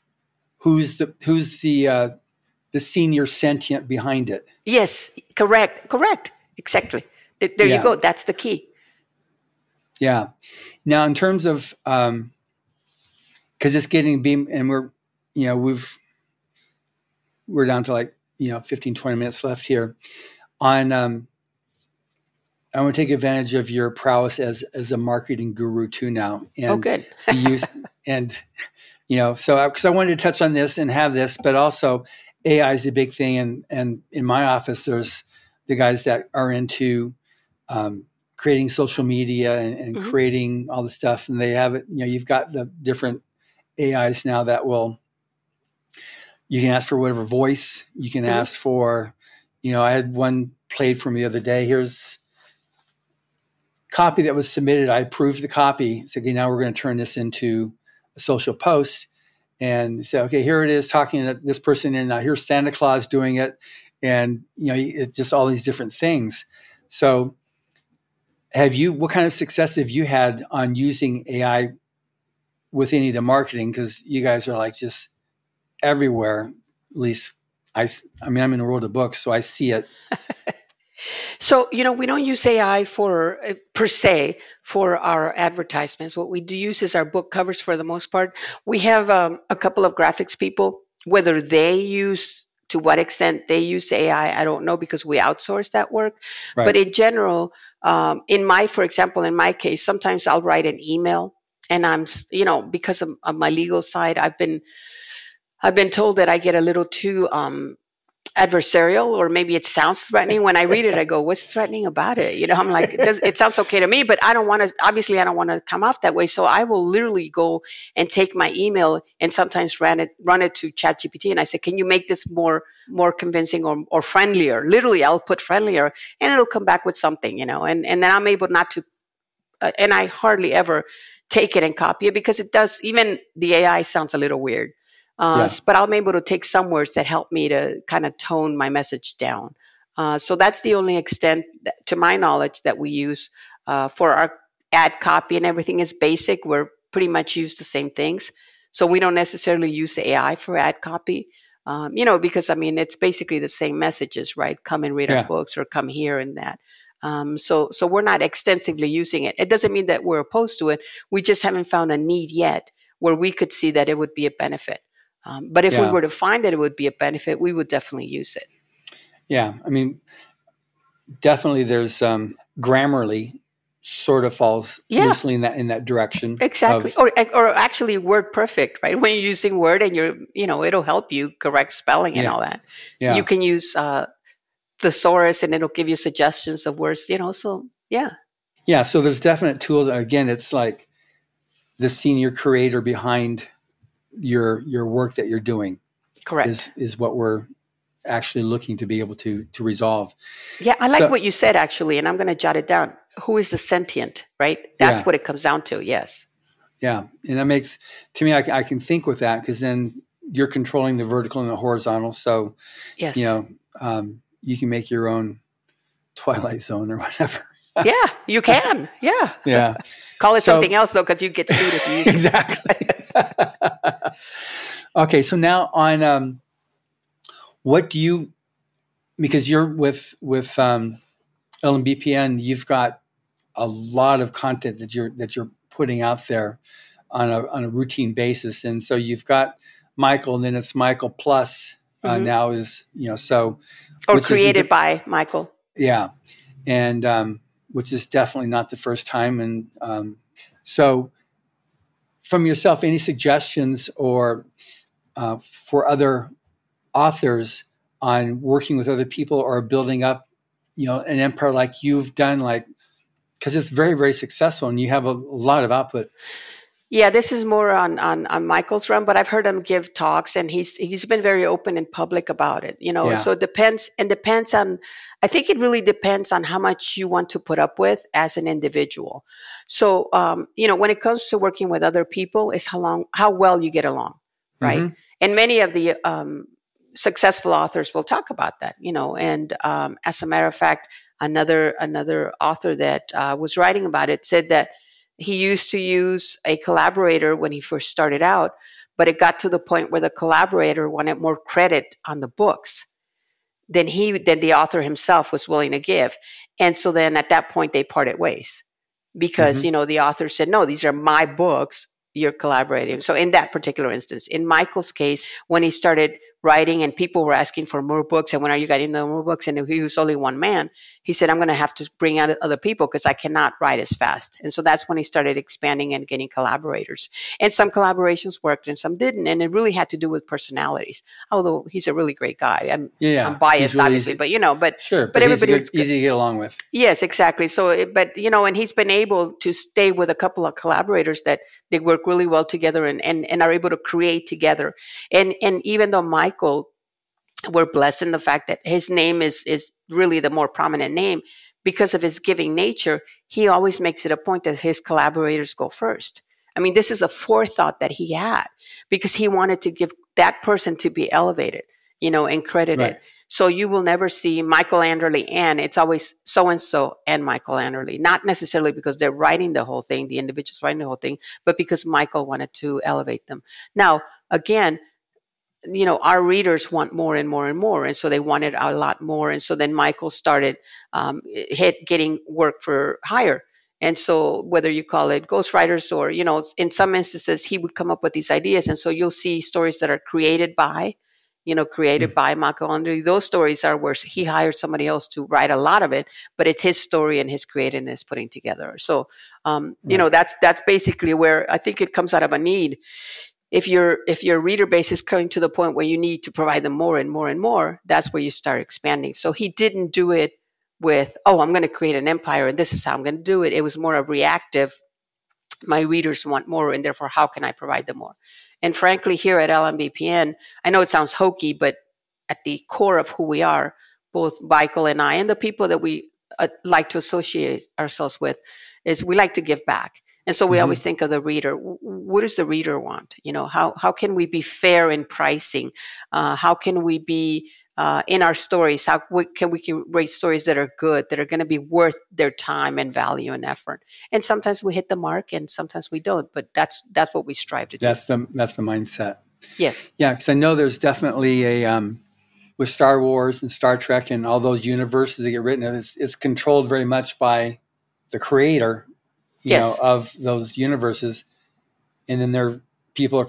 who's the who's the uh, the senior sentient behind it yes correct correct exactly there yeah. you go that's the key yeah now in terms of um because it's getting beam and we're you know we've we're down to like you know 15 20 minutes left here on um I want to take advantage of your prowess as as a marketing guru too now. And oh, good. use and you know, so because I, I wanted to touch on this and have this, but also AI is a big thing, and and in my office, there's the guys that are into um, creating social media and, and mm-hmm. creating all the stuff, and they have it. You know, you've got the different AIs now that will. You can ask for whatever voice. You can mm-hmm. ask for, you know, I had one played for me the other day. Here's copy that was submitted, I approved the copy. Said, okay, now we're going to turn this into a social post and say, okay, here it is talking to this person, and now here's Santa Claus doing it, and you know, it's just all these different things. So, have you? What kind of success have you had on using AI with any of the marketing? Because you guys are like just everywhere. At least I, I mean, I'm in the world of books, so I see it So, you know, we don't use AI for uh, per se for our advertisements. What we do use is our book covers for the most part. We have um, a couple of graphics people, whether they use to what extent they use AI, I don't know because we outsource that work. Right. But in general, um, in my, for example, in my case, sometimes I'll write an email and I'm, you know, because of, of my legal side, I've been, I've been told that I get a little too um, adversarial or maybe it sounds threatening. When i read it i go what's threatening about it? You know i'm like it, does, it sounds okay to me but i don't want to obviously i don't want to come off that way. So i will literally go and take my email and sometimes run it run it to chat gpt and i say can you make this more more convincing or, or friendlier? Literally i'll put friendlier and it'll come back with something you know and and then i'm able not to uh, and i hardly ever take it and copy it because it does even the ai sounds a little weird uh, yeah. But I'm able to take some words that help me to kind of tone my message down. Uh, so that's the only extent, that, to my knowledge, that we use uh, for our ad copy and everything is basic. We're pretty much use the same things. So we don't necessarily use AI for ad copy. Um, you know, because I mean, it's basically the same messages, right? Come and read yeah. our books or come here and that. Um, so, so we're not extensively using it. It doesn't mean that we're opposed to it. We just haven't found a need yet where we could see that it would be a benefit. Um, but if yeah. we were to find that it would be a benefit, we would definitely use it. Yeah, I mean, definitely. There's um, Grammarly sort of falls yeah. loosely in that in that direction. Exactly, of, or or actually Word Perfect, right? When you're using Word and you're, you know, it'll help you correct spelling and yeah. all that. Yeah. You can use uh, thesaurus and it'll give you suggestions of words. You know, so yeah. Yeah, so there's definite tools. Again, it's like the senior creator behind your your work that you're doing correct. is is what we're actually looking to be able to to resolve. Yeah i like so, what you said actually and i'm going to jot it down. Who is the sentient right? That's yeah. what it comes down to yes. Yeah and that makes to me i, I can think with that because then you're controlling the vertical and the horizontal so yes. you know um, you can make your own twilight zone or whatever yeah you can. Yeah. Yeah. Call it so, something else though because you get sued if you use exactly. Okay, so now on um, what do you because you're with with um, LMBPN, you've got a lot of content that you're that you're putting out there on a on a routine basis, and so you've got Michael, and then it's Michael Plus uh, mm-hmm. now is you know so or created by Michael. Yeah, and um, which is definitely not the first time, and um, so from yourself any suggestions or uh, for other authors on working with other people or building up you know an empire like you've done like because it's very very successful and you have a, lot of output yeah, this is more on, on on Michael's run, but I've heard him give talks, and he's he's been very open and public about it. You know, yeah. so it depends and depends on. I think it really depends on how much you want to put up with as an individual. So, um, you know, when it comes to working with other people, is how long, how well you get along, right? Mm-hmm. And many of the um, successful authors will talk about that. You know, and um, as a matter of fact, another another author that uh, was writing about it said that he used to use a collaborator when he first started out, but it got to the point where the collaborator wanted more credit on the books than he than the author himself was willing to give. And so then at that point they parted ways because mm-hmm. you know the author said no these are my books you're collaborating. So in that particular instance, in Michael's case, when he started writing and people were asking for more books. And when are you getting the more books? And he was only one man. He said i'm going to have to bring out other people because i cannot write as fast. And so that's when he started expanding and getting collaborators. And some collaborations worked and some didn't. And it really had to do with personalities. Although he's a really great guy. I'm, yeah, I'm biased really obviously easy. but you know but sure but, but everybody easy, easy to get along with. Yes exactly. So it, but you know and he's been able to stay with a couple of collaborators that they work really well together and, and, and are able to create together. And and even though my Michael, we're blessed in the fact that his name is is really the more prominent name because of his giving nature. He always makes it a point that his collaborators go first. I mean, this is a forethought that he had because he wanted to give that person to be elevated, you know, and credited. Right. So you will never see Michael Anderle and it's always so and so and Michael Anderle. Not necessarily because they're writing the whole thing, the individuals writing the whole thing, but because Michael wanted to elevate them. Now, again, you know our readers want more and more and more and so they wanted a lot more and so then michael started um, hit getting work for hire and so whether you call it ghostwriters or you know in some instances he would come up with these ideas and so you'll see stories that are created by you know created mm-hmm. by michael Anderle. those stories are where he hired somebody else to write a lot of it but it's his story and his creativeness putting together so um, you know that's that's basically where i think it comes out of a need if your if your reader base is coming to the point where you need to provide them more and more and more that's where you start expanding. So he didn't do it with oh i'm going to create an empire and this is how i'm going to do it. It was more a reactive my readers want more and therefore how can i provide them more? And frankly here at lmbpn i know it sounds hokey but at the core of who we are both michael and i and the people that we uh, like to associate ourselves with is we like to give back and so we mm-hmm. always think of the reader. What does the reader want? You know, how how can we be fair in pricing? Uh, how can we be uh, in our stories? How we, can we can write stories that are good, that are going to be worth their time and value and effort? And sometimes we hit the mark, and sometimes we don't. But that's that's what we strive to do. That's the that's the mindset. Yes. Yeah, because I know there's definitely a um, with Star Wars and Star Trek and all those universes that get written. It's it's controlled very much by the creator you yes. know, of those universes, and then their people are,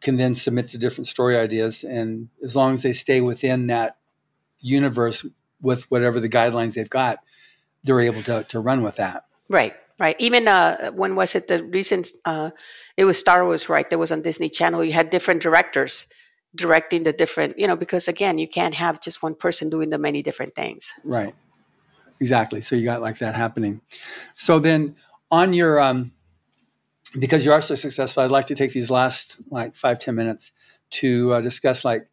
can then submit the different story ideas, and as long as they stay within that universe with whatever the guidelines they've got, they're able to to run with that. Right. Right. Even uh, when was it the recent? Uh, it was Star Wars, right? That was on Disney Channel. You had different directors directing the different, you know, because again, you can't have just one person doing the many different things. Right. So. Exactly. So you got like that happening. So then, on your um, because you are so successful, I'd like to take these last like five ten minutes to uh, discuss like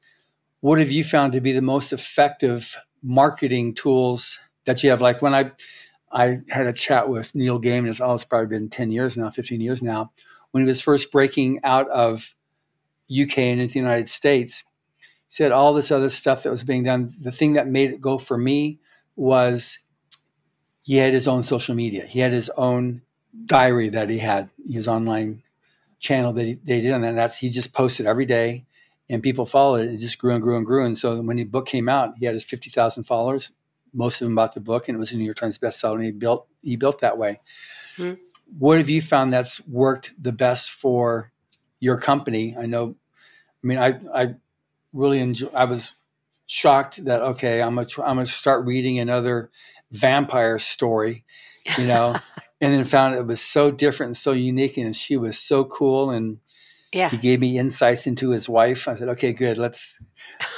what have you found to be the most effective marketing tools that you have. Like when I I had a chat with Neil Gaiman, it's, oh, it's probably been ten years now, fifteen years now, when he was first breaking out of UK and into the United States. He said all this other stuff that was being done. The thing that made it go for me was he had his own social media. He had his own diary that he had, his online channel that he, they did, and that's he just posted every day, and people followed it. It just grew and grew and grew. And so when the book came out, he had his fifty thousand followers. Most of them bought the book, and it was a New York Times bestseller. And he built he built that way. Mm-hmm. What have you found that's worked the best for your company? I know. I mean, I I really enjoy. I was shocked that okay, I'm gonna I'm gonna start reading another vampire story, you know. and then found it was so different and so unique and she was so cool and yeah. he gave me insights into his wife. I said okay good let's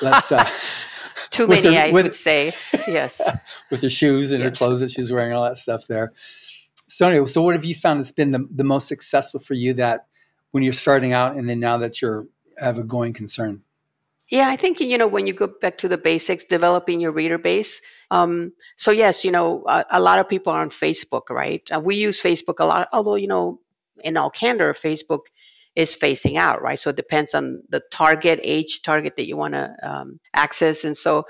let's uh too many her, i with, would say. Yes. with her shoes and yes. her clothes that she's wearing all that stuff there. So anyway, so what have you found that's been the, the most successful for you that when you're starting out and then now that you're have a going concern? Yeah, I think you know when you go back to the basics, developing your reader base. Um, so yes, you know a, a, lot of people are on Facebook, right? Uh, we use Facebook a lot, although you know in all candor, Facebook is facing out, right? So it depends on the target age target that you want to um, access, and so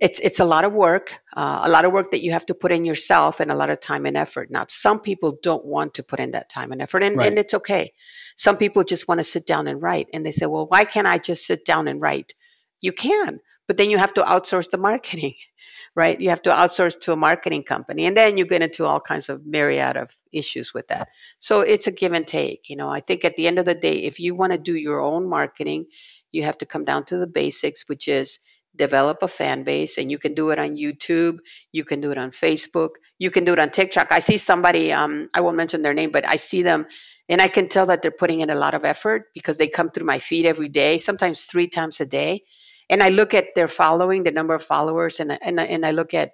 it's it's a lot of work, uh, a lot of work that you have to put in yourself, and a lot of time and effort. Now, some people don't want to put in that time and effort, and, right. and it's okay. Some people just want to sit down and write, and they say, "Well, why can't I just sit down and write?" You can, but then you have to outsource the marketing, right? You have to outsource to a marketing company, and then you get into all kinds of myriad of issues with that. So it's a give and take. You know, I think at the end of the day, if you want to do your own marketing, you have to come down to the basics, which is develop a fan base and you can do it on youtube you can do it on facebook you can do it on tiktok. I see somebody um, i won't mention their name but i see them and i can tell that they're putting in a lot of effort because they come through my feed every day sometimes three times a day and i look at their following the number of followers and, and, and i look at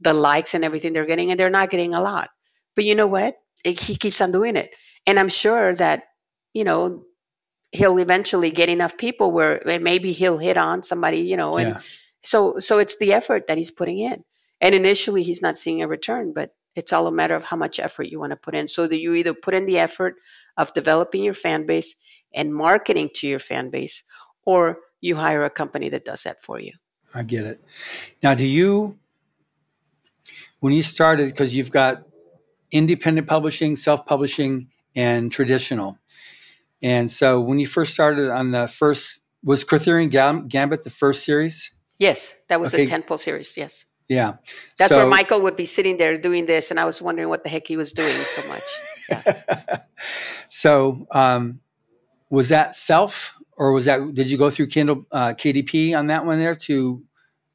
the likes and everything they're getting and they're not getting a lot. But you know what? He keeps on doing it and i'm sure that you know he'll eventually get enough people where maybe he'll hit on somebody, you know, and yeah. so so it's the effort that he's putting in. And initially he's not seeing a return, but it's all a matter of how much effort you want to put in. So that you either put in the effort of developing your fan base and marketing to your fan base, or you hire a company that does that for you. I get it. Now, do you, when you started, because you've got independent publishing, self publishing, and traditional, and so when you first started on the first, was Kurtherian Gambit the first series? Yes, that was okay. a tentpole series. Yes. Yeah. That's so, where Michael would be sitting there doing this, and I was wondering what the heck he was doing so much. Yes. so, um, was that self, or was that? Did you go through Kindle uh, KDP on that one there to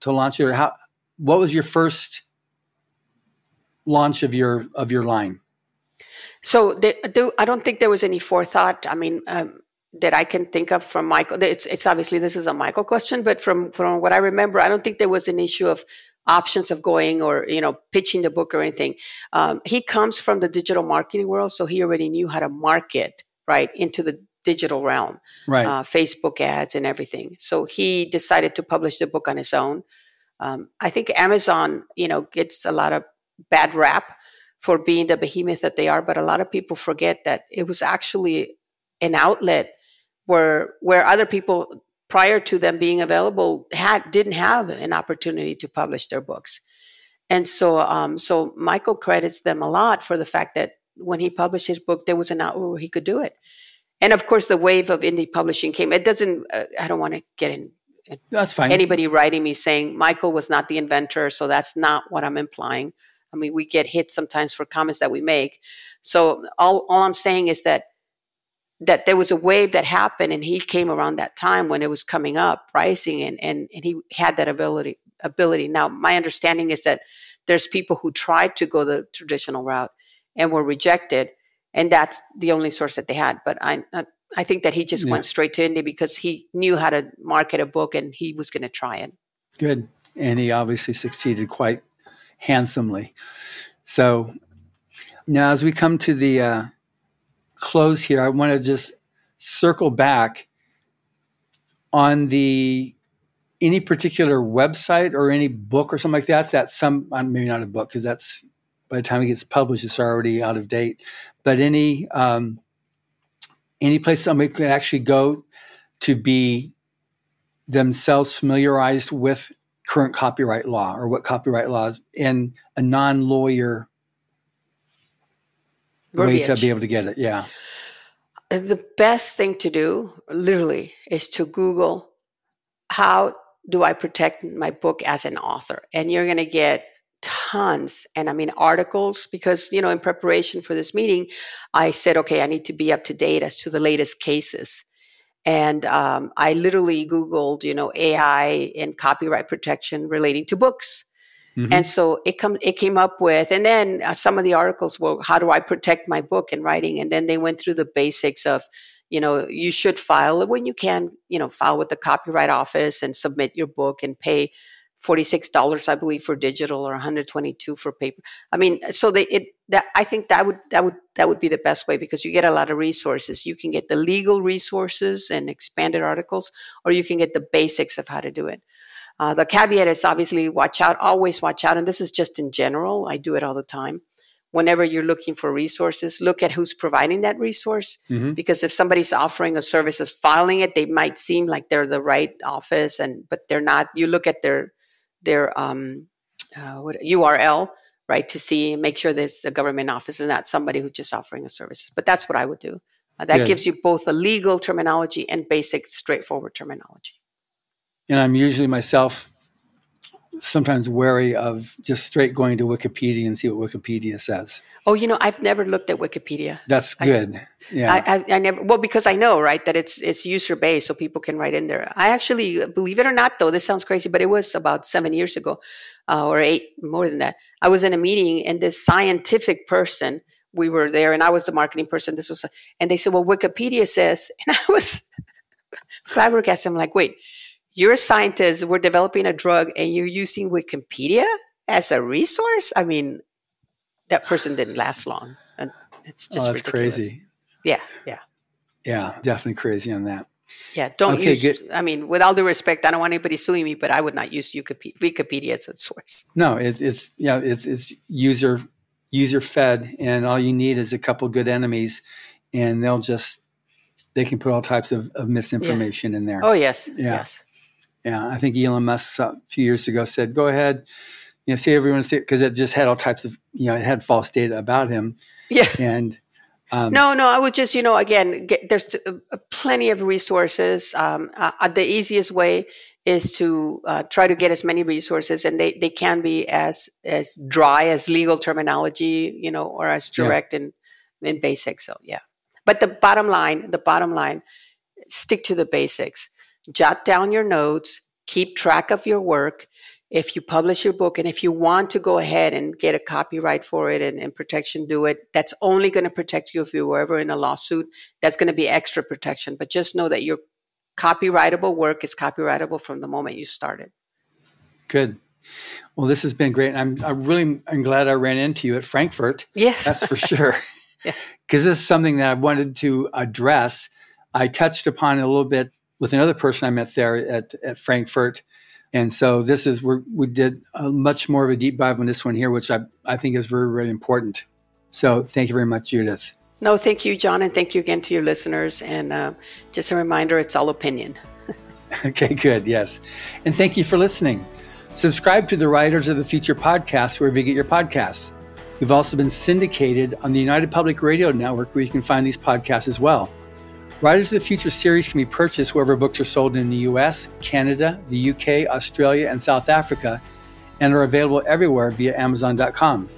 to launch it? Or how? What was your first launch of your of your line? So I don't think there was any forethought. I mean, um, that I can think of from Michael. It's, it's obviously this is a Michael question, but from from what I remember, I don't think there was an issue of options of going or you know pitching the book or anything. Um, he comes from the digital marketing world, so he already knew how to market right into the digital realm, right? Uh, Facebook ads and everything. So he decided to publish the book on his own. Um, I think Amazon, you know, gets a lot of bad rap for being the behemoth that they are. But a lot of people forget that it was actually an outlet where where other people prior to them being available had didn't have an opportunity to publish their books. And so um, so Michael credits them a lot for the fact that when he published his book, there was an outlet where he could do it. And of course, the wave of indie publishing came. It doesn't. Uh, I don't want to get in that's fine. Anybody writing me saying Michael was not the inventor, so that's not what I'm implying. I mean, we get hit sometimes for comments that we make. So all, all I'm saying is that that there was a wave that happened and he came around that time when it was coming up pricing and, and, and he had that ability ability. Now my understanding is that there's people who tried to go the traditional route and were rejected and that's the only source that they had. But I I think that he just yeah. went straight to indie because he knew how to market a book and he was going to try it. Good. And he obviously succeeded quite handsomely. So now, as we come to the uh, close here, I want to just circle back on the any particular website or any book or something like that. That's some uh, maybe not a book because that's by the time it gets published, it's already out of date. But any um, any place somebody could actually go to be themselves familiarized with current copyright law or what copyright laws in a non-lawyer way to be able to get it. Yeah. Uh, the best thing to do, literally, is to Google how do I protect my book as an author? And you're going to get tons and i mean articles because you know in preparation for this meeting i said okay i need to be up to date as to the latest cases and um, I literally Googled, you know, AI and copyright protection relating to books. Mm-hmm. And so it come it came up with, and then uh, some of the articles were, how do I protect my book and writing? And then they went through the basics of, you know, you should file it when you can, you know, file with the copyright office and submit your book and pay $46 i believe for digital or 122 for paper i mean so they it that I think that would that would that would be the best way because you get a lot of resources. You can get the legal resources and expanded articles, or you can get the basics of how to do it. Uh, the caveat is obviously watch out, always watch out, and this is just in general. I do it all the time. Whenever you're looking for resources, look at who's providing that resource. Mm-hmm. Because if somebody's offering a service as filing it, they might seem like they're the right office, and but they're not. You look at their their um, uh, what, URL right to see make sure there's a government office and not somebody who's just offering a service but that's what i would do. Uh, that yeah. gives you both a legal terminology and basic straightforward terminology. And i'm usually myself sometimes wary of just straight going to wikipedia and see what wikipedia says. Oh you know i've never looked at wikipedia. That's good. I, yeah. I, I, I, never well because i know right that it's it's user based so people can write in there. I actually believe it or not though this sounds crazy but it was about seven years ago uh, or eight, more than that. I was in a meeting and this scientific person, we were there and I was the marketing person. This was, and they said, well, Wikipedia says, and I was flabbergasted. I'm like, wait, you're a scientist. We're developing a drug and you're using Wikipedia as a resource. I mean, that person didn't last long. And it's just oh, that's ridiculous. crazy. Yeah. Yeah. Yeah. Definitely crazy on that. Yeah, don't okay, use. Good. I mean, with all due respect, I don't want anybody suing me, but I would not use Wikipedia as a source. No, it, it's yeah, it's it's user user fed, and all you need is a couple good enemies, and they'll just they can put all types of, of misinformation yes. in there. Oh yes, yeah. yes, yeah. I think Elon Musk a few years ago said, "Go ahead, you know, see everyone see because it just had all types of you know it had false data about him." Yeah, and um, no, no, I would just, you know, again, get, there's uh, plenty of resources. Um, uh, uh, the easiest way is to uh, try to get as many resources, and they, they can be as as dry as legal terminology, you know, or as direct yeah. and in basic. So yeah, but the bottom line, the bottom line, stick to the basics. Jot down your notes. Keep track of your work if you publish your book and if you want to go ahead and get a copyright for it and, and protection, do it. That's only going to protect you if you were ever in a lawsuit. That's going to be extra protection. But just know that your copyrightable work is copyrightable from the moment you started. Good. Well, this has been great. I'm I really I'm glad I ran into you at Frankfurt. Yes, that's for sure. Because yeah. this is something that I wanted to address. I touched upon it a little bit with another person I met there at at Frankfurt and so this is where we did a much more of a deep dive on this one here, which I, I think is very, very important. So thank you very much, Judith. No, thank you, John, and thank you again to your listeners. And uh, just a reminder, it's all opinion. okay, good. Yes. And thank you for listening. Subscribe to the Writers of the Future podcast wherever you get your podcasts. We've also been syndicated on the United Public Radio Network where you can find these podcasts as well. Writers of the Future series can be purchased wherever books are sold in the US, Canada, the UK, Australia, and South Africa, and are available everywhere via Amazon.com.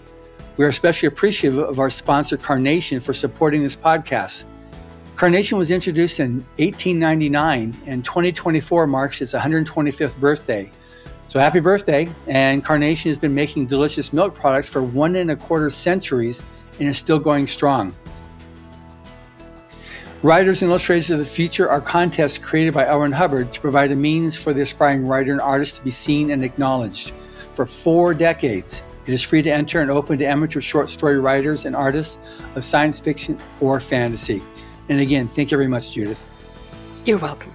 We are especially appreciative of our sponsor, Carnation, for supporting this podcast. Carnation was introduced in 1899, and 2024 marks its 125th birthday. So happy birthday! And Carnation has been making delicious milk products for one and a quarter centuries and is still going strong. Writers and Illustrators of the Future are contests created by L. Hubbard to provide a means for the aspiring writer and artist to be seen and acknowledged. For four decades, it is free to enter and open to amateur short story writers and artists of science fiction or fantasy. And again, thank you very much, Judith. You're welcome.